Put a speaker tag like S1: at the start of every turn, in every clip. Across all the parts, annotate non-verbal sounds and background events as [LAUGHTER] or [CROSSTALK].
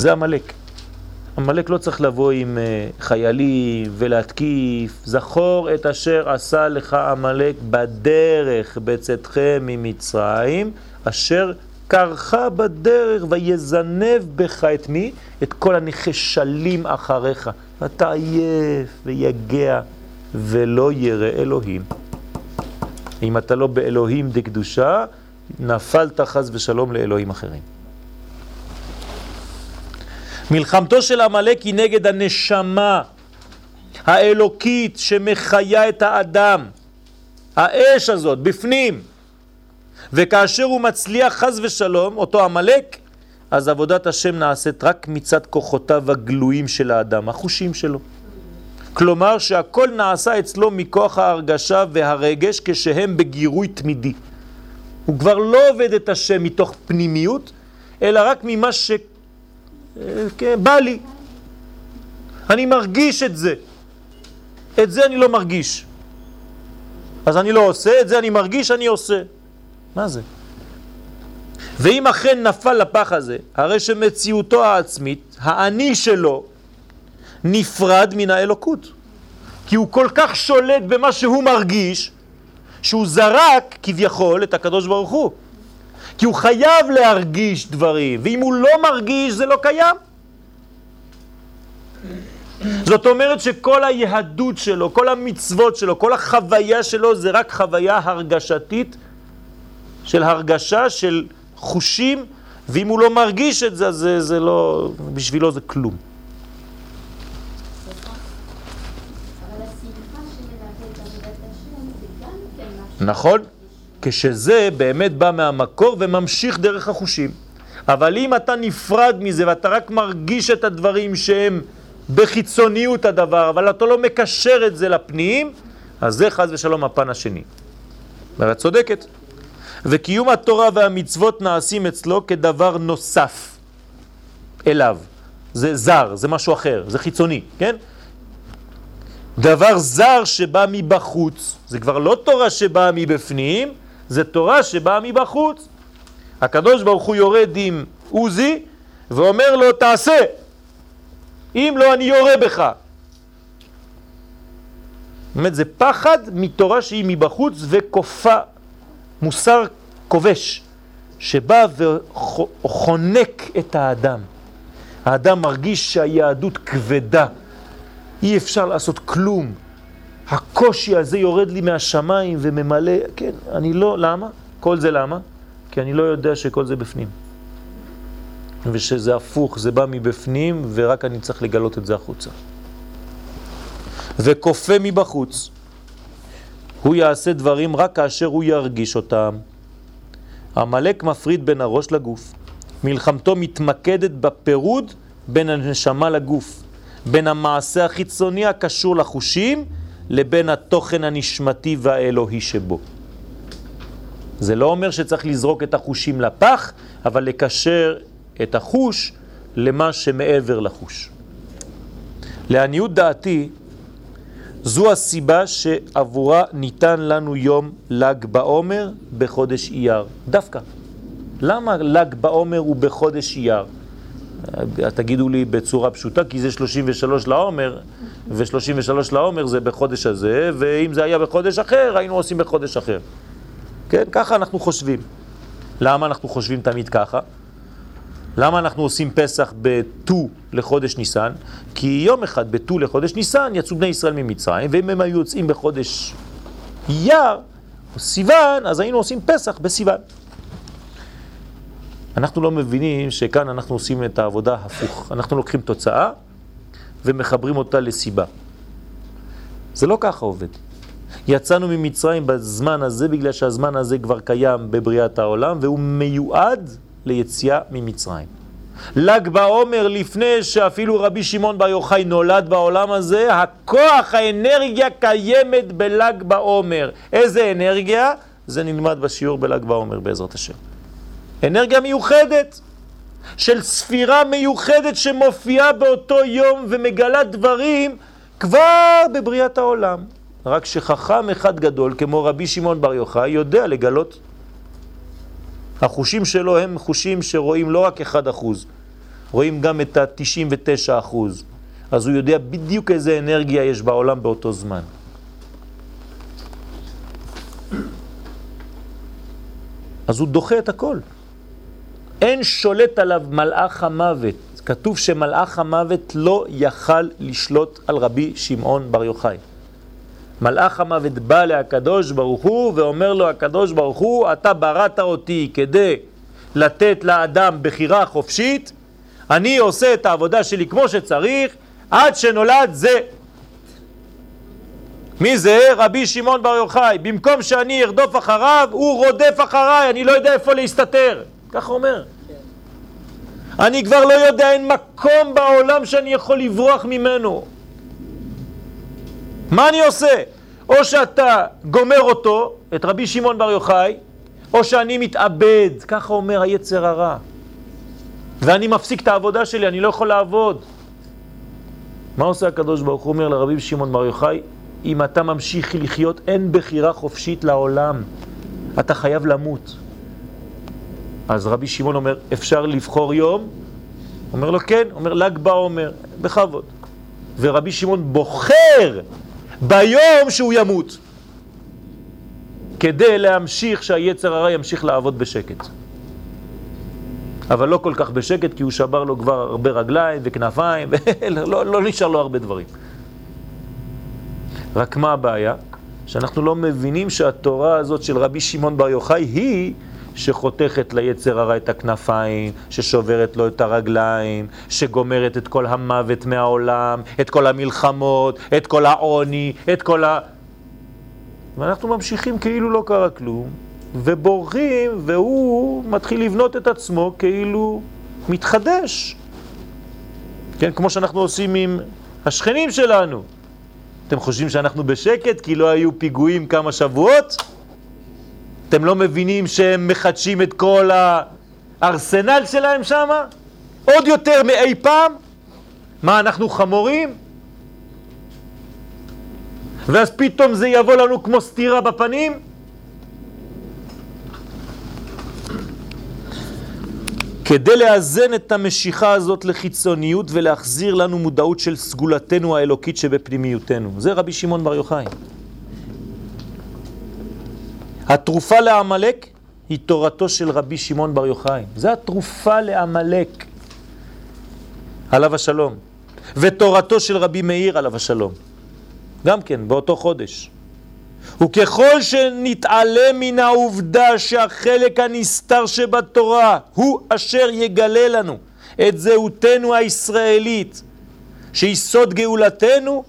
S1: זה המלאק. המלאק לא צריך לבוא עם uh, חיילים ולהתקיף. זכור את אשר עשה לך המלאק בדרך בצאתכם ממצרים, אשר קרחה בדרך ויזנב בך את מי? את כל הנחשלים אחריך. אתה עייף ויגע ולא ירא אלוהים. אם אתה לא באלוהים דקדושה, נפלת חז ושלום לאלוהים אחרים. מלחמתו של עמלק היא נגד הנשמה האלוקית שמחיה את האדם. האש הזאת, בפנים. וכאשר הוא מצליח חז ושלום, אותו עמלק, אז עבודת השם נעשית רק מצד כוחותיו הגלויים של האדם, החושים שלו. כלומר שהכל נעשה אצלו מכוח ההרגשה והרגש כשהם בגירוי תמידי. הוא כבר לא עובד את השם מתוך פנימיות, אלא רק ממה שבא כן, לי. אני מרגיש את זה. את זה אני לא מרגיש. אז אני לא עושה, את זה אני מרגיש, אני עושה. מה זה? ואם אכן נפל לפח הזה, הרי שמציאותו העצמית, האני שלו, נפרד מן האלוקות. כי הוא כל כך שולט במה שהוא מרגיש, שהוא זרק כביכול את הקדוש ברוך הוא. כי הוא חייב להרגיש דברים, ואם הוא לא מרגיש זה לא קיים. זאת אומרת שכל היהדות שלו, כל המצוות שלו, כל החוויה שלו זה רק חוויה הרגשתית של הרגשה של חושים, ואם הוא לא מרגיש את זה, זה, זה לא, בשבילו זה כלום. נכון? כשזה באמת בא מהמקור וממשיך דרך החושים. אבל אם אתה נפרד מזה ואתה רק מרגיש את הדברים שהם בחיצוניות הדבר, אבל אתה לא מקשר את זה לפנים, אז זה חז ושלום הפן השני. ואת צודקת. וקיום התורה והמצוות נעשים אצלו כדבר נוסף אליו. זה זר, זה משהו אחר, זה חיצוני, כן? דבר זר שבא מבחוץ, זה כבר לא תורה שבאה מבפנים, זה תורה שבאה מבחוץ. הקדוש ברוך הוא יורד עם עוזי ואומר לו תעשה, אם לא אני יורה בך. באמת זה פחד מתורה שהיא מבחוץ וכופה, מוסר כובש, שבא וחונק את האדם. האדם מרגיש שהיהדות כבדה, אי אפשר לעשות כלום. הקושי הזה יורד לי מהשמיים וממלא, כן, אני לא, למה? כל זה למה? כי אני לא יודע שכל זה בפנים. ושזה הפוך, זה בא מבפנים ורק אני צריך לגלות את זה החוצה. וכופה מבחוץ. הוא יעשה דברים רק כאשר הוא ירגיש אותם. המלאק מפריד בין הראש לגוף. מלחמתו מתמקדת בפירוד בין הנשמה לגוף. בין המעשה החיצוני הקשור לחושים לבין התוכן הנשמתי והאלוהי שבו. זה לא אומר שצריך לזרוק את החושים לפח, אבל לקשר את החוש למה שמעבר לחוש. לעניות דעתי, זו הסיבה שעבורה ניתן לנו יום ל"ג בעומר בחודש אייר. דווקא. למה ל"ג בעומר הוא בחודש אייר? תגידו לי בצורה פשוטה, כי זה 33 לעומר, ו-33 לעומר זה בחודש הזה, ואם זה היה בחודש אחר, היינו עושים בחודש אחר. כן, ככה אנחנו חושבים. למה אנחנו חושבים תמיד ככה? למה אנחנו עושים פסח בט"ו לחודש ניסן? כי יום אחד בט"ו לחודש ניסן יצאו בני ישראל ממצרים, ואם הם היו יוצאים בחודש אייר, סיוון, אז היינו עושים פסח בסיוון. אנחנו לא מבינים שכאן אנחנו עושים את העבודה הפוך. אנחנו לוקחים תוצאה ומחברים אותה לסיבה. זה לא ככה עובד. יצאנו ממצרים בזמן הזה בגלל שהזמן הזה כבר קיים בבריאת העולם והוא מיועד ליציאה ממצרים. ל"ג בעומר לפני שאפילו רבי שמעון בר יוחאי נולד בעולם הזה, הכוח, האנרגיה קיימת בל"ג בעומר. איזה אנרגיה? זה נלמד בשיעור בל"ג בעומר בעזרת השם. אנרגיה מיוחדת של ספירה מיוחדת שמופיעה באותו יום ומגלה דברים כבר בבריאת העולם. רק שחכם אחד גדול כמו רבי שמעון בר יוחאי יודע לגלות. החושים שלו הם חושים שרואים לא רק אחד אחוז, רואים גם את ה-99 אחוז. אז הוא יודע בדיוק איזה אנרגיה יש בעולם באותו זמן. אז הוא דוחה את הכל. אין שולט עליו מלאך המוות. כתוב שמלאך המוות לא יכל לשלוט על רבי שמעון בר יוחאי. מלאך המוות בא להקדוש ברוך הוא ואומר לו הקדוש ברוך הוא אתה בראת אותי כדי לתת לאדם בחירה חופשית אני עושה את העבודה שלי כמו שצריך עד שנולד זה מי זה? רבי שמעון בר יוחאי במקום שאני ארדוף אחריו הוא רודף אחריי אני לא יודע איפה להסתתר ככה אומר אני כבר לא יודע, אין מקום בעולם שאני יכול לברוח ממנו. מה אני עושה? או שאתה גומר אותו, את רבי שמעון בר יוחאי, או שאני מתאבד, ככה אומר היצר הרע. ואני מפסיק את העבודה שלי, אני לא יכול לעבוד. מה עושה הקדוש ברוך הוא אומר לרבי שמעון בר יוחאי? אם אתה ממשיך לחיות, אין בחירה חופשית לעולם. אתה חייב למות. אז רבי שמעון אומר, אפשר לבחור יום? אומר לו, כן. אומר, ל"ג בעומר, בכבוד. ורבי שמעון בוחר ביום שהוא ימות, כדי להמשיך שהיצר הרע ימשיך לעבוד בשקט. אבל לא כל כך בשקט, כי הוא שבר לו כבר הרבה רגליים וכנפיים, [LAUGHS] לא, לא נשאר לו הרבה דברים. רק מה הבעיה? שאנחנו לא מבינים שהתורה הזאת של רבי שמעון בר יוחאי היא שחותכת ליצר הרע את הכנפיים, ששוברת לו את הרגליים, שגומרת את כל המוות מהעולם, את כל המלחמות, את כל העוני, את כל ה... ואנחנו ממשיכים כאילו לא קרה כלום, ובורחים, והוא מתחיל לבנות את עצמו כאילו מתחדש. כן, כמו שאנחנו עושים עם השכנים שלנו. אתם חושבים שאנחנו בשקט כי לא היו פיגועים כמה שבועות? אתם לא מבינים שהם מחדשים את כל הארסנל שלהם שם? עוד יותר מאי פעם? מה, אנחנו חמורים? ואז פתאום זה יבוא לנו כמו סתירה בפנים? כדי לאזן את המשיכה הזאת לחיצוניות ולהחזיר לנו מודעות של סגולתנו האלוקית שבפנימיותנו. זה רבי שמעון בר יוחאי. התרופה לעמלק היא תורתו של רבי שמעון בר יוחאי. זה התרופה לעמלק, עליו השלום. ותורתו של רבי מאיר עליו השלום. גם כן, באותו חודש. וככל שנתעלם מן העובדה שהחלק הנסתר שבתורה הוא אשר יגלה לנו את זהותנו הישראלית, שהיא סוד גאולתנו,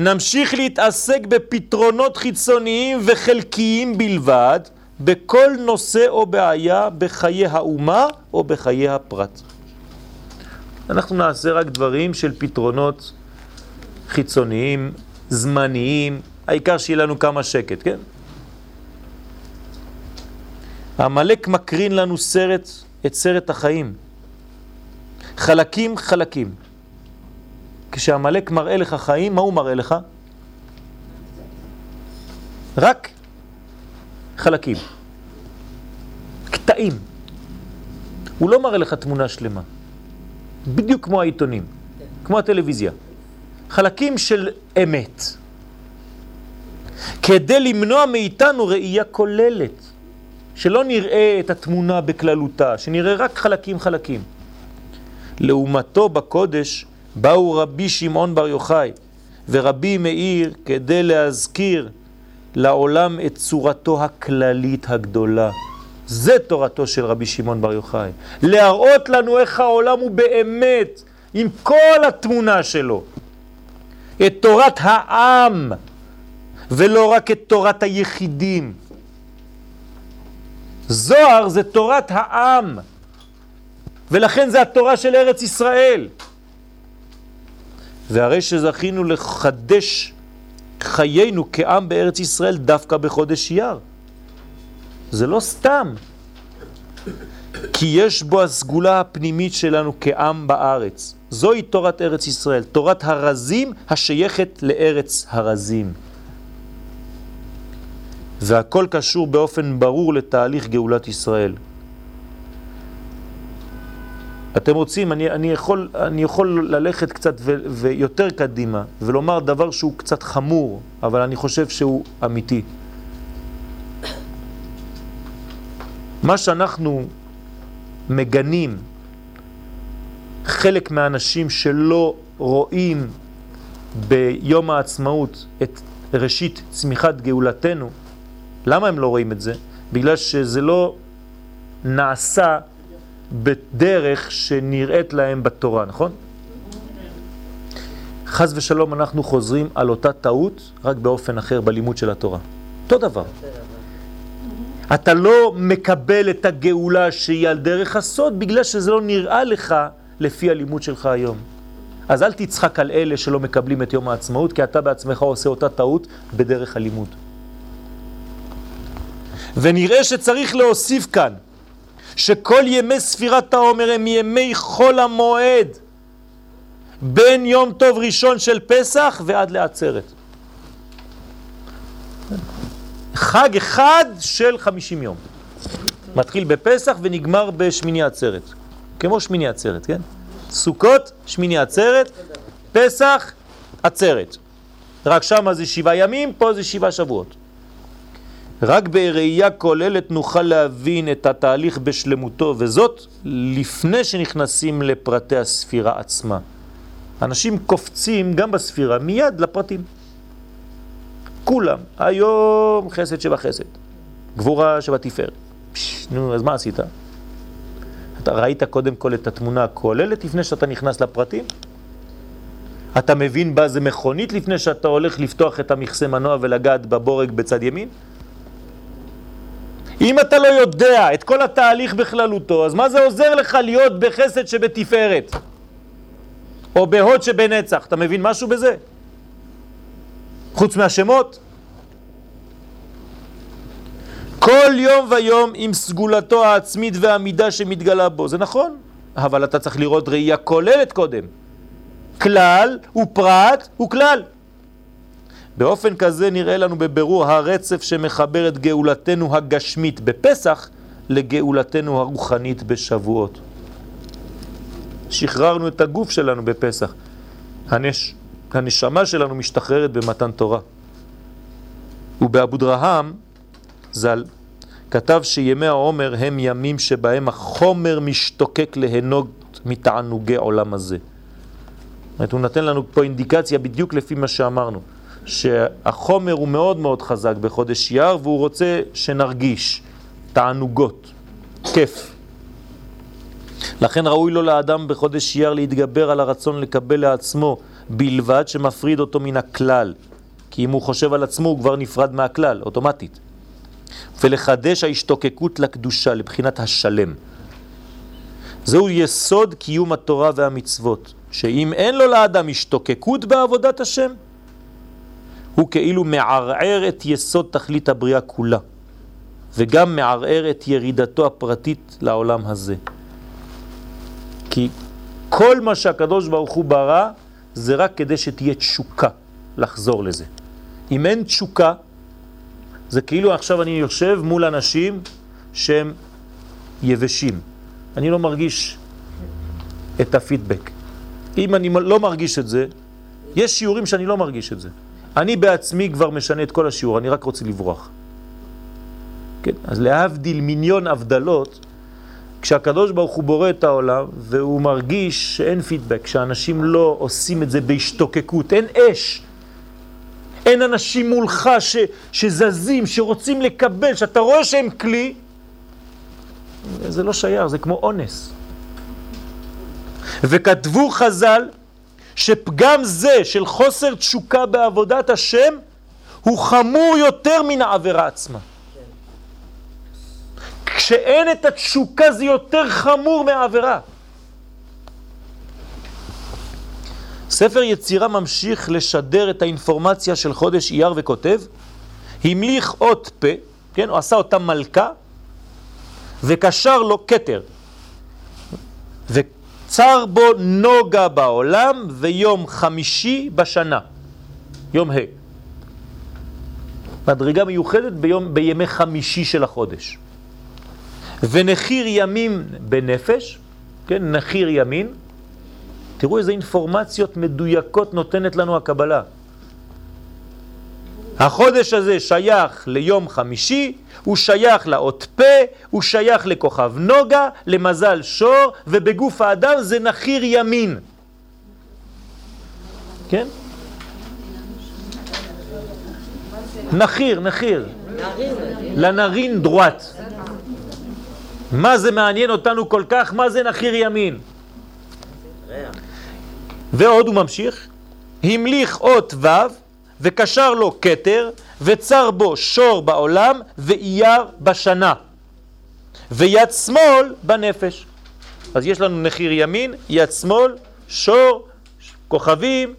S1: נמשיך להתעסק בפתרונות חיצוניים וחלקיים בלבד, בכל נושא או בעיה בחיי האומה או בחיי הפרט. אנחנו נעשה רק דברים של פתרונות חיצוניים, זמניים, העיקר שיהיה לנו כמה שקט, כן? המלאק מקרין לנו סרט, את סרט החיים. חלקים חלקים. כשהמלאק מראה לך חיים, מה הוא מראה לך? רק חלקים, קטעים. הוא לא מראה לך תמונה שלמה, בדיוק כמו העיתונים, כמו הטלוויזיה. חלקים של אמת. כדי למנוע מאיתנו ראייה כוללת, שלא נראה את התמונה בכללותה, שנראה רק חלקים חלקים. לעומתו בקודש באו רבי שמעון בר יוחאי ורבי מאיר כדי להזכיר לעולם את צורתו הכללית הגדולה. זה תורתו של רבי שמעון בר יוחאי. להראות לנו איך העולם הוא באמת, עם כל התמונה שלו. את תורת העם, ולא רק את תורת היחידים. זוהר זה תורת העם, ולכן זה התורה של ארץ ישראל. והרי שזכינו לחדש חיינו כעם בארץ ישראל דווקא בחודש יר. זה לא סתם, כי יש בו הסגולה הפנימית שלנו כעם בארץ. זוהי תורת ארץ ישראל, תורת הרזים השייכת לארץ הרזים. והכל קשור באופן ברור לתהליך גאולת ישראל. אתם רוצים, אני, אני, יכול, אני יכול ללכת קצת ו, ויותר קדימה ולומר דבר שהוא קצת חמור, אבל אני חושב שהוא אמיתי. מה שאנחנו מגנים חלק מהאנשים שלא רואים ביום העצמאות את ראשית צמיחת גאולתנו, למה הם לא רואים את זה? בגלל שזה לא נעשה בדרך שנראית להם בתורה, נכון? חז ושלום אנחנו חוזרים על אותה טעות, רק באופן אחר בלימוד של התורה. אותו דבר. אתה לא מקבל את הגאולה שהיא על דרך הסוד בגלל שזה לא נראה לך לפי הלימוד שלך היום. אז אל תצחק על אלה שלא מקבלים את יום העצמאות, כי אתה בעצמך עושה אותה טעות בדרך הלימוד. ונראה שצריך להוסיף כאן, שכל ימי ספירת העומר הם ימי חול המועד, בין יום טוב ראשון של פסח ועד לעצרת. חג אחד של חמישים יום. מתחיל בפסח ונגמר בשמיני עצרת. כמו שמיני עצרת, כן? סוכות, שמיני עצרת, פסח, עצרת. רק שם זה שבעה ימים, פה זה שבעה שבועות. רק בראייה כוללת נוכל להבין את התהליך בשלמותו, וזאת לפני שנכנסים לפרטי הספירה עצמה. אנשים קופצים גם בספירה מיד לפרטים. כולם, היום חסד שבחסד, גבורה שבתפארת. נו, אז מה עשית? אתה ראית קודם כל את התמונה הכוללת לפני שאתה נכנס לפרטים? אתה מבין בה זה מכונית לפני שאתה הולך לפתוח את המכסה מנוע ולגעת בבורג בצד ימין? אם אתה לא יודע את כל התהליך בכללותו, אז מה זה עוזר לך להיות בחסד שבתפארת? או בהוד שבנצח, אתה מבין משהו בזה? חוץ מהשמות? כל יום ויום עם סגולתו העצמית והמידה שמתגלה בו, זה נכון, אבל אתה צריך לראות ראייה כוללת קודם. כלל ופרט וכלל. באופן כזה נראה לנו בבירור הרצף שמחבר את גאולתנו הגשמית בפסח לגאולתנו הרוחנית בשבועות. שחררנו את הגוף שלנו בפסח. הנש... הנשמה שלנו משתחררת במתן תורה. ובאבו דרהם ז"ל כתב שימי העומר הם ימים שבהם החומר משתוקק להנוג מתענוגי עולם הזה. זאת הוא נתן לנו פה אינדיקציה בדיוק לפי מה שאמרנו. שהחומר הוא מאוד מאוד חזק בחודש יר והוא רוצה שנרגיש תענוגות, כיף. לכן ראוי לו לאדם בחודש יר להתגבר על הרצון לקבל לעצמו בלבד שמפריד אותו מן הכלל. כי אם הוא חושב על עצמו הוא כבר נפרד מהכלל, אוטומטית. ולחדש ההשתוקקות לקדושה, לבחינת השלם. זהו יסוד קיום התורה והמצוות, שאם אין לו לאדם השתוקקות בעבודת השם, הוא כאילו מערער את יסוד תכלית הבריאה כולה, וגם מערער את ירידתו הפרטית לעולם הזה. כי כל מה שהקדוש ברוך הוא ברא, זה רק כדי שתהיה תשוקה לחזור לזה. אם אין תשוקה, זה כאילו עכשיו אני יושב מול אנשים שהם יבשים. אני לא מרגיש את הפידבק. אם אני לא מרגיש את זה, יש שיעורים שאני לא מרגיש את זה. אני בעצמי כבר משנה את כל השיעור, אני רק רוצה לברוח. כן, אז להבדיל מיליון הבדלות, כשהקדוש ברוך הוא בורא את העולם והוא מרגיש שאין פידבק, שאנשים לא עושים את זה בהשתוקקות, אין אש, אין אנשים מולך ש, שזזים, שרוצים לקבל, שאתה רואה שהם כלי, זה לא שייך, זה כמו אונס. וכתבו חז"ל שפגם זה של חוסר תשוקה בעבודת השם הוא חמור יותר מן העבירה עצמה. כשאין את התשוקה זה יותר חמור מהעבירה. ספר יצירה ממשיך לשדר את האינפורמציה של חודש אייר וכותב, המליך אות פה, כן, הוא עשה אותה מלכה, וקשר לו כתר. וצר בו נוגה בעולם ויום חמישי בשנה, יום ה'. מדרגה מיוחדת ביום, בימי חמישי של החודש. ונחיר ימים בנפש, כן, נחיר ימין. תראו איזה אינפורמציות מדויקות נותנת לנו הקבלה. החודש הזה שייך ליום חמישי, הוא שייך לאות פה, הוא שייך לכוכב נוגה, למזל שור, ובגוף האדם זה נחיר ימין. כן? נחיר, נחיר. לנרין דרואט. מה זה מעניין אותנו כל כך? מה זה נחיר ימין? ועוד הוא ממשיך, המליך אות ו' וקשר לו כתר וצר בו שור בעולם ואייר בשנה ויד שמאל בנפש. אז יש לנו נחיר ימין, יד שמאל, שור, כוכבים,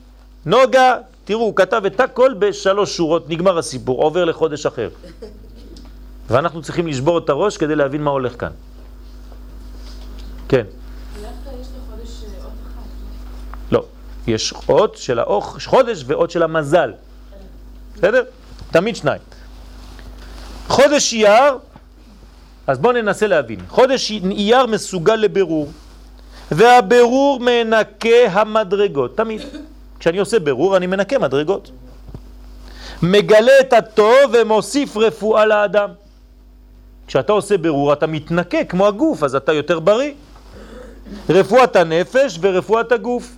S1: נוגה, תראו, הוא כתב את הכל בשלוש שורות, נגמר הסיפור, עובר לחודש אחר. ואנחנו צריכים לשבור את הראש כדי להבין מה הולך כאן. כן. לא, יש אות של החודש ואות של המזל. בסדר? תמיד שניים. חודש אייר, אז בואו ננסה להבין. חודש אייר מסוגל לבירור, והבירור מנקה המדרגות, תמיד. כשאני עושה בירור אני מנקה מדרגות. מגלה את הטוב ומוסיף רפואה לאדם. כשאתה עושה בירור אתה מתנקה כמו הגוף, אז אתה יותר בריא. רפואת הנפש ורפואת הגוף.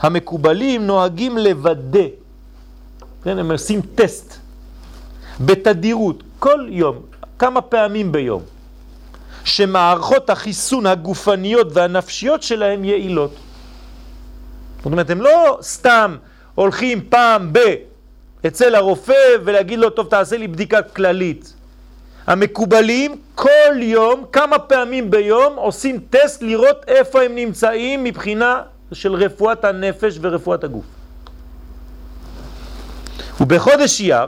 S1: המקובלים נוהגים לוודא, כן, הם עושים טסט, בתדירות, כל יום, כמה פעמים ביום, שמערכות החיסון הגופניות והנפשיות שלהם יעילות. זאת אומרת, הם לא סתם הולכים פעם ב... אצל הרופא ולהגיד לו, טוב, תעשה לי בדיקה כללית. המקובלים כל יום, כמה פעמים ביום, עושים טסט לראות איפה הם נמצאים מבחינה של רפואת הנפש ורפואת הגוף. ובחודש אייר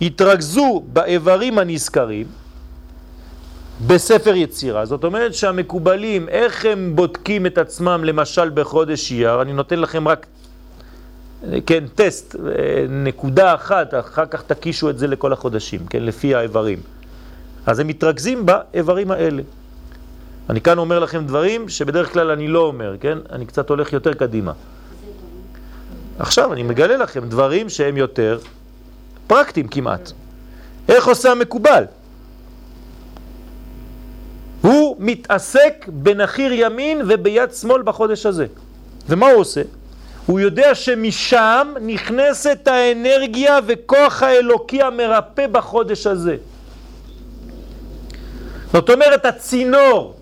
S1: התרכזו באיברים הנזכרים בספר יצירה. זאת אומרת שהמקובלים, איך הם בודקים את עצמם למשל בחודש אייר, אני נותן לכם רק, כן, טסט, נקודה אחת, אחר כך תקישו את זה לכל החודשים, כן, לפי האיברים. אז הם מתרכזים באיברים האלה. אני כאן אומר לכם דברים שבדרך כלל אני לא אומר, כן? אני קצת הולך יותר קדימה. עכשיו אני מגלה לכם דברים שהם יותר פרקטיים כמעט. איך עושה המקובל? הוא מתעסק בנחיר ימין וביד שמאל בחודש הזה. ומה הוא עושה? הוא יודע שמשם נכנסת האנרגיה וכוח האלוקי המרפא בחודש הזה. זאת אומרת, הצינור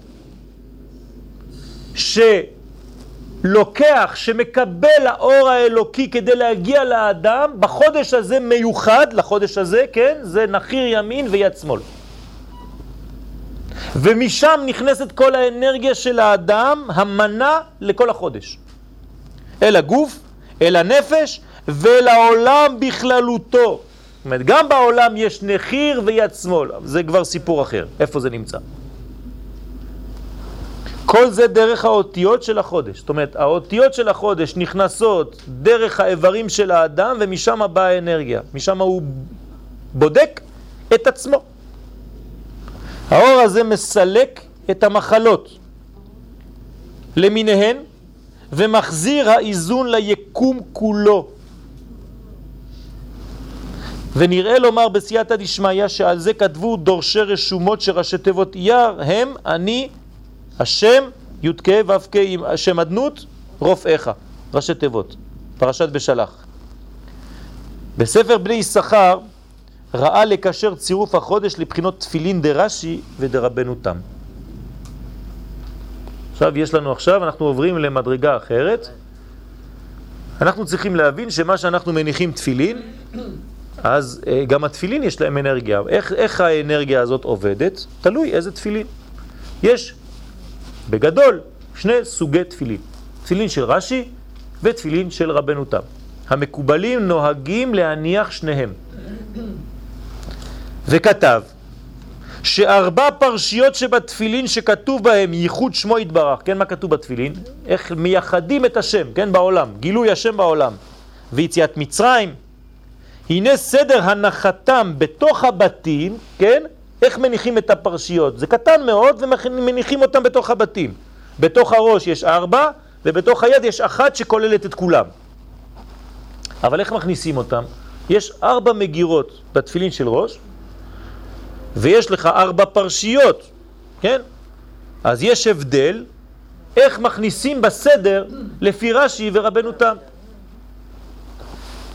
S1: שלוקח, שמקבל האור האלוקי כדי להגיע לאדם, בחודש הזה מיוחד, לחודש הזה, כן, זה נחיר ימין ויד שמאל. ומשם נכנסת כל האנרגיה של האדם, המנה לכל החודש. אל הגוף, אל הנפש ואל העולם בכללותו. זאת אומרת, גם בעולם יש נחיר ויד שמאל, זה כבר סיפור אחר, איפה זה נמצא. כל זה דרך האותיות של החודש. זאת אומרת, האותיות של החודש נכנסות דרך האיברים של האדם ומשם באה האנרגיה. משם הוא בודק את עצמו. האור הזה מסלק את המחלות למיניהן ומחזיר האיזון ליקום כולו. ונראה לומר בסייעתא דשמיא שעל זה כתבו דורשי רשומות שראשי תיבות אייר הם אני השם י"ק ו"ק עם השם אדנות רופאיך, ראשי תיבות, פרשת בשלח. בספר בני יששכר ראה לקשר צירוף החודש לבחינות תפילין דרש"י ודרבנו תם. עכשיו יש לנו עכשיו, אנחנו עוברים למדרגה אחרת. אנחנו צריכים להבין שמה שאנחנו מניחים תפילין, אז uh, גם התפילין יש להם אנרגיה. איך, איך האנרגיה הזאת עובדת? תלוי איזה תפילין. יש בגדול שני סוגי תפילין. תפילין של רש"י ותפילין של רבנו תם. המקובלים נוהגים להניח שניהם. וכתב שארבע פרשיות שבתפילין שכתוב בהם ייחוד שמו יתברך, כן, מה כתוב בתפילין? איך מייחדים את השם, כן, בעולם, גילוי השם בעולם, ויציאת מצרים. הנה סדר הנחתם בתוך הבתים, כן, איך מניחים את הפרשיות? זה קטן מאוד ומניחים אותם בתוך הבתים. בתוך הראש יש ארבע, ובתוך היד יש אחת שכוללת את כולם. אבל איך מכניסים אותם? יש ארבע מגירות בתפילין של ראש, ויש לך ארבע פרשיות, כן? אז יש הבדל איך מכניסים בסדר לפי רש"י ורבנו תם.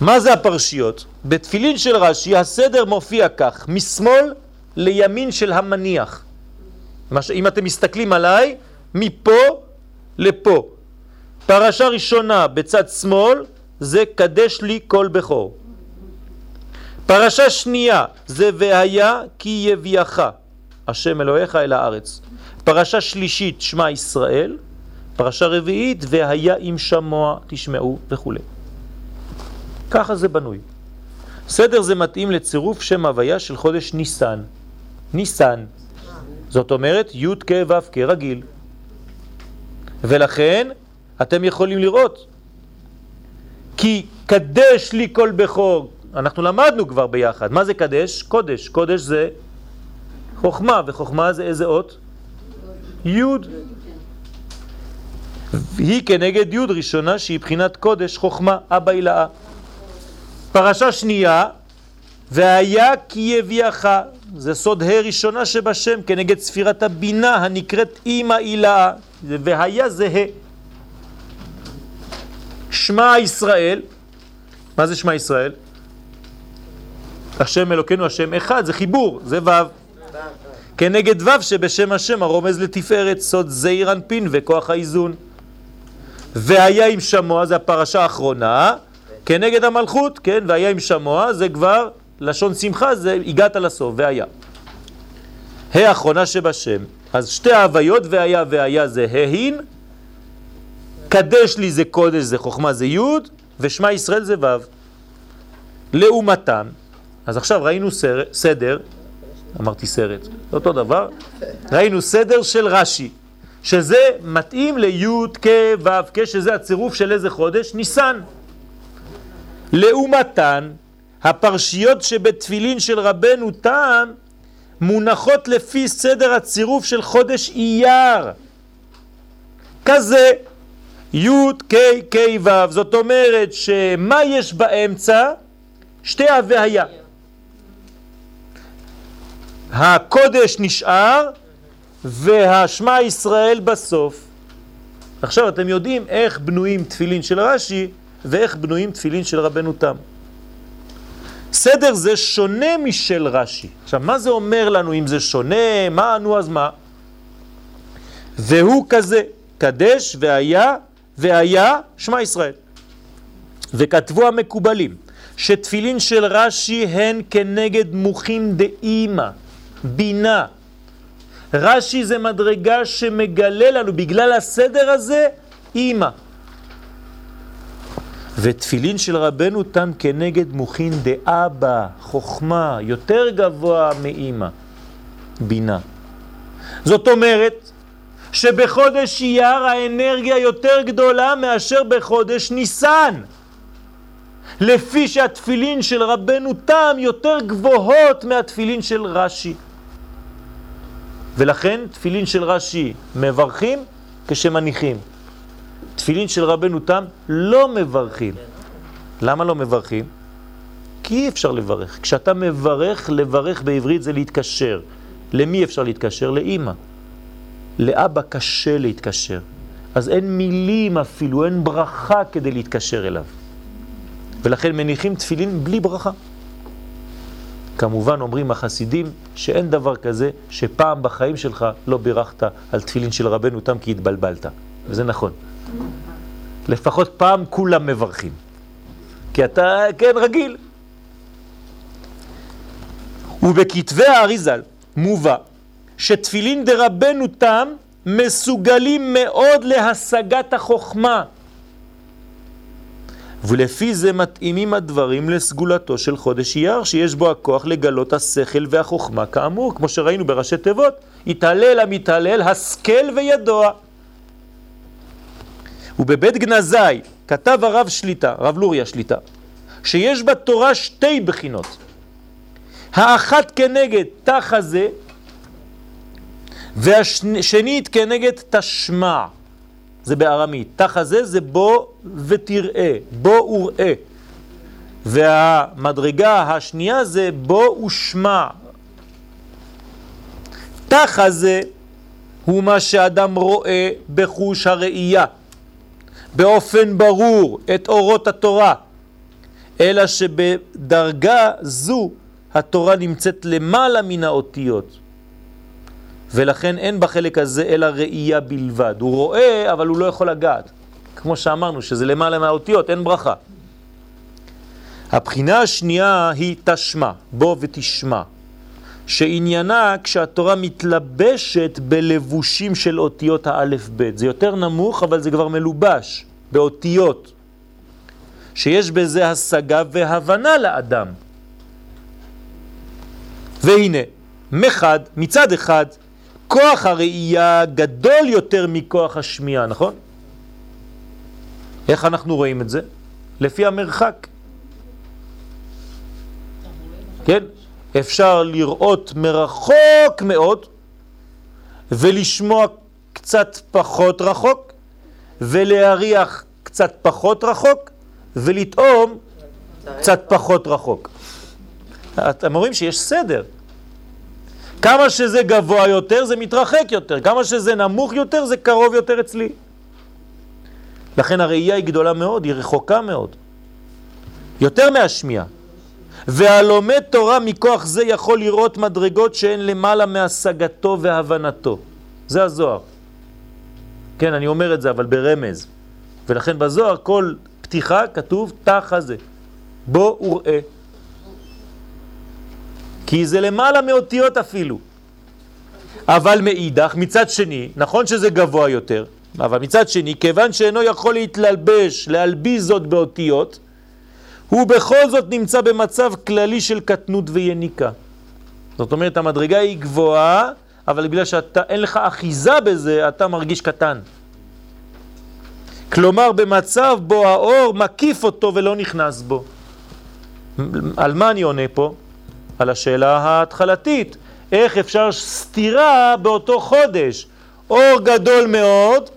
S1: מה זה הפרשיות? בתפילין של רש"י הסדר מופיע כך, משמאל לימין של המניח. אם אתם מסתכלים עליי, מפה לפה. פרשה ראשונה בצד שמאל זה קדש לי כל בכור. פרשה שנייה זה והיה כי יביאך השם אלוהיך אל הארץ. פרשה שלישית שמע ישראל, פרשה רביעית והיה אם שמוע תשמעו וכו'. ככה זה בנוי. סדר זה מתאים לצירוף שם הוויה של חודש ניסן. ניסן. זאת אומרת י' כ' ו' כרגיל. ולכן אתם יכולים לראות כי קדש לי כל בכור, אנחנו למדנו כבר ביחד, מה זה קדש? קודש, קודש זה חוכמה, וחוכמה זה איזה אות? י' היא כנגד י' ראשונה שהיא בחינת קודש, חוכמה, אבא הילאה. פרשה שנייה, והיה כי יביאך, זה סוד ה' ראשונה שבשם, כנגד ספירת הבינה הנקראת אימא הילאה, והיה זה ה'. שמע ישראל, מה זה שמע ישראל? השם אלוקינו השם אחד, זה חיבור, זה ו'. כנגד ו' שבשם השם הרומז לתפארת, סוד זעיר אנפין וכוח האיזון. והיה עם שמוע, זה הפרשה האחרונה, כנגד המלכות, כן, והיה עם שמוע, זה כבר לשון שמחה, זה הגעת לסוף, והיה. האחרונה שבשם. אז שתי ההוויות, והיה והיה זה ההין, קדש לי זה קודש, זה חוכמה, זה י', ושמע ישראל זה ו'. לעומתם, אז עכשיו ראינו סר, סדר, אמרתי סרט, אותו דבר, ראינו סדר של רש"י, שזה מתאים לי' כ' ו' כ', שזה הצירוף של איזה חודש? ניסן. לעומתן, הפרשיות שבתפילין של רבנו תם מונחות לפי סדר הצירוף של חודש אייר. כזה י' כ' כ' ו', זאת אומרת שמה יש באמצע? שתי הוויה. הקודש נשאר והשמע ישראל בסוף. עכשיו אתם יודעים איך בנויים תפילין של רש"י ואיך בנויים תפילין של רבנו תם. סדר זה שונה משל רש"י. עכשיו, מה זה אומר לנו אם זה שונה? מה, נו אז מה? והוא כזה, קדש והיה והיה שמע ישראל. וכתבו המקובלים שתפילין של רש"י הן כנגד מוחין דאימא, בינה. רש"י זה מדרגה שמגלה לנו, בגלל הסדר הזה, אימא. ותפילין של רבנו תם כנגד מוחין דאבא, חוכמה, יותר גבוה מאימא, בינה. זאת אומרת שבחודש אייר האנרגיה יותר גדולה מאשר בחודש ניסן. לפי שהתפילין של רבנו תם יותר גבוהות מהתפילין של רש"י. ולכן תפילין של רש"י מברכים כשמניחים. תפילין של רבנו תם לא מברכים. למה לא מברכים? כי אי אפשר לברך. כשאתה מברך, לברך בעברית זה להתקשר. למי אפשר להתקשר? לאימא. לאבא קשה להתקשר. אז אין מילים אפילו, אין ברכה כדי להתקשר אליו. ולכן מניחים תפילין בלי ברכה. כמובן אומרים החסידים שאין דבר כזה שפעם בחיים שלך לא בירכת על תפילין של רבנו תם כי התבלבלת. וזה נכון. לפחות פעם כולם מברכים. כי אתה, כן, רגיל. ובכתבי האריזל מובא שתפילין דרבנו תם מסוגלים מאוד להשגת החוכמה. ולפי זה מתאימים הדברים לסגולתו של חודש אייר, שיש בו הכוח לגלות השכל והחוכמה כאמור, כמו שראינו בראשי תיבות, יתעלל המתעלל, השכל וידוע. ובבית גנזי כתב הרב שליטה, רב לוריה שליטה, שיש בתורה שתי בחינות. האחת כנגד תח הזה, והשנית כנגד תשמע. זה בארמית. תח הזה זה בוא ותראה, בוא וראה. והמדרגה השנייה זה בוא ושמע. תח הזה הוא מה שאדם רואה בחוש הראייה, באופן ברור, את אורות התורה, אלא שבדרגה זו התורה נמצאת למעלה מן האותיות. ולכן אין בחלק הזה אלא ראייה בלבד. הוא רואה, אבל הוא לא יכול לגעת. כמו שאמרנו, שזה למעלה מהאותיות, אין ברכה. הבחינה השנייה היא תשמע, בוא ותשמע, שעניינה כשהתורה מתלבשת בלבושים של אותיות האלף בית. זה יותר נמוך, אבל זה כבר מלובש באותיות, שיש בזה השגה והבנה לאדם. והנה, מחד, מצד אחד, כוח הראייה גדול יותר מכוח השמיעה, נכון? איך אנחנו רואים את זה? לפי המרחק. כן? אפשר לראות מרחוק מאוד ולשמוע קצת פחות רחוק ולהריח קצת פחות רחוק ולטעום קצת פחות רחוק. אתם רואים שיש סדר. כמה שזה גבוה יותר זה מתרחק יותר, כמה שזה נמוך יותר זה קרוב יותר אצלי. לכן הראייה היא גדולה מאוד, היא רחוקה מאוד. יותר מהשמיעה. והלומד תורה מכוח זה יכול לראות מדרגות שהן למעלה מהשגתו והבנתו. זה הזוהר. כן, אני אומר את זה, אבל ברמז. ולכן בזוהר כל פתיחה כתוב תח הזה. בוא וראה. כי זה למעלה מאותיות אפילו. אבל מאידך, מצד שני, נכון שזה גבוה יותר, אבל מצד שני, כיוון שאינו יכול להתלבש, להלביז זאת באותיות, הוא בכל זאת נמצא במצב כללי של קטנות ויניקה. זאת אומרת, המדרגה היא גבוהה, אבל בגלל שאין לך אחיזה בזה, אתה מרגיש קטן. כלומר, במצב בו האור מקיף אותו ולא נכנס בו. על מה אני עונה פה? על השאלה ההתחלתית. איך אפשר סתירה באותו חודש? אור גדול מאוד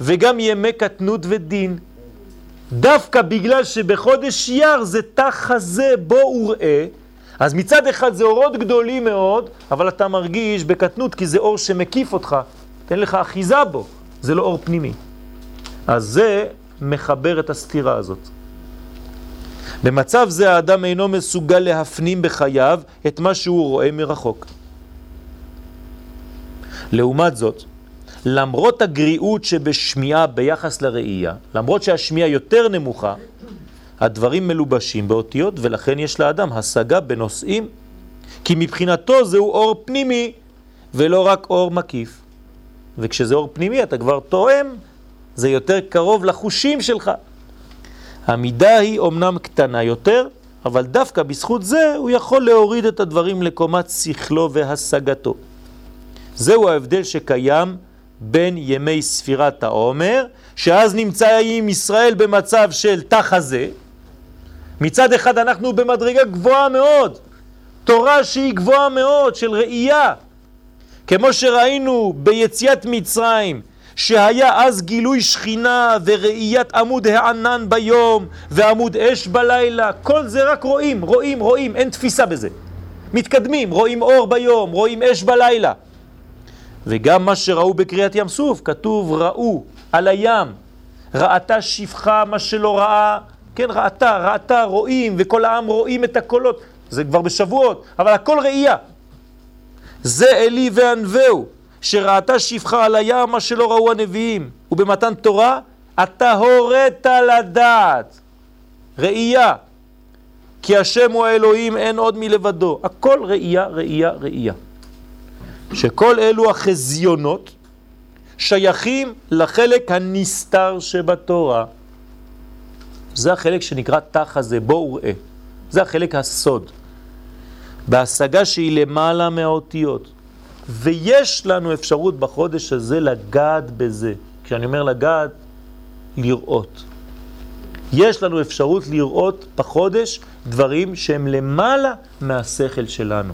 S1: וגם ימי קטנות ודין. דווקא בגלל שבחודש יר זה תח הזה בו וראה, אז מצד אחד זה אורות גדולים מאוד, אבל אתה מרגיש בקטנות כי זה אור שמקיף אותך, תן לך אחיזה בו, זה לא אור פנימי. אז זה מחבר את הסתירה הזאת. במצב זה האדם אינו מסוגל להפנים בחייו את מה שהוא רואה מרחוק. לעומת זאת, למרות הגריעות שבשמיעה ביחס לראייה, למרות שהשמיעה יותר נמוכה, הדברים מלובשים באותיות ולכן יש לאדם השגה בנושאים, כי מבחינתו זהו אור פנימי ולא רק אור מקיף. וכשזה אור פנימי אתה כבר תואם, זה יותר קרוב לחושים שלך. המידה היא אומנם קטנה יותר, אבל דווקא בזכות זה הוא יכול להוריד את הדברים לקומת שכלו והשגתו. זהו ההבדל שקיים בין ימי ספירת העומר, שאז נמצא עם ישראל במצב של תחזה. מצד אחד אנחנו במדרגה גבוהה מאוד, תורה שהיא גבוהה מאוד, של ראייה. כמו שראינו ביציאת מצרים, שהיה אז גילוי שכינה וראיית עמוד הענן ביום ועמוד אש בלילה, כל זה רק רואים, רואים, רואים, אין תפיסה בזה. מתקדמים, רואים אור ביום, רואים אש בלילה. וגם מה שראו בקריאת ים סוף, כתוב ראו על הים, ראתה שפחה מה שלא ראה, כן ראתה, ראתה, רואים, וכל העם רואים את הקולות, זה כבר בשבועות, אבל הכל ראייה. זה אלי וענווהו, שראתה שפחה על הים מה שלא ראו הנביאים, ובמתן תורה אתה הורית לדעת, ראייה, כי השם הוא האלוהים אין עוד מלבדו, הכל ראייה, ראייה, ראייה. שכל אלו החזיונות שייכים לחלק הנסתר שבתורה. זה החלק שנקרא תח הזה, בוא וראה. זה החלק הסוד. בהשגה שהיא למעלה מהאותיות. ויש לנו אפשרות בחודש הזה לגעת בזה. כשאני אומר לגעת, לראות. יש לנו אפשרות לראות בחודש דברים שהם למעלה מהשכל שלנו.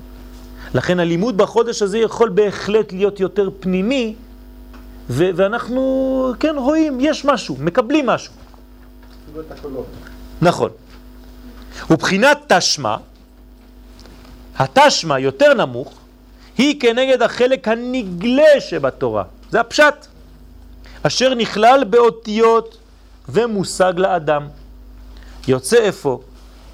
S1: לכן הלימוד בחודש הזה יכול בהחלט להיות יותר פנימי, ואנחנו, כן, רואים, יש משהו, מקבלים משהו. נכון. ובחינת תשמע, התשמע יותר נמוך, היא כנגד החלק הנגלה שבתורה. זה הפשט. אשר נכלל באותיות ומושג לאדם. יוצא איפה?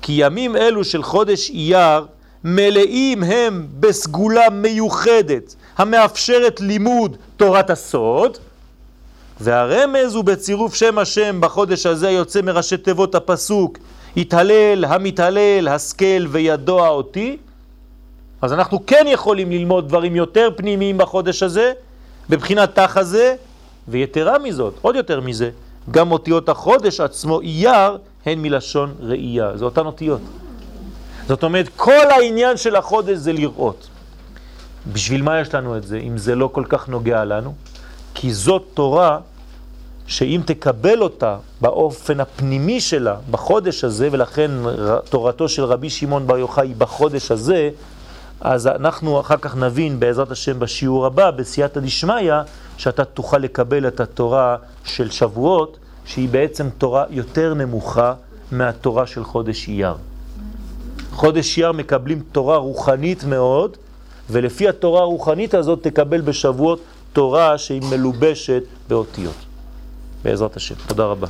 S1: כי ימים אלו של חודש אייר מלאים הם בסגולה מיוחדת המאפשרת לימוד תורת הסוד, והרמז הוא בצירוף שם השם בחודש הזה יוצא מראשי תיבות הפסוק התהלל, המתהלל, השכל וידוע אותי. אז אנחנו כן יכולים ללמוד דברים יותר פנימיים בחודש הזה, בבחינת תח הזה, ויתרה מזאת, עוד יותר מזה, גם אותיות החודש עצמו, אייר, הן מלשון ראייה. זה אותן אותיות. זאת אומרת, כל העניין של החודש זה לראות. בשביל מה יש לנו את זה, אם זה לא כל כך נוגע לנו? כי זאת תורה שאם תקבל אותה באופן הפנימי שלה בחודש הזה, ולכן תורתו של רבי שמעון בר יוחאי בחודש הזה, אז אנחנו אחר כך נבין בעזרת השם בשיעור הבא, בסייעתא דשמיא, שאתה תוכל לקבל את התורה של שבועות, שהיא בעצם תורה יותר נמוכה מהתורה של חודש אייר. חודש אייר מקבלים תורה רוחנית מאוד, ולפי התורה הרוחנית הזאת תקבל בשבועות תורה שהיא מלובשת באותיות. בעזרת השם. תודה רבה.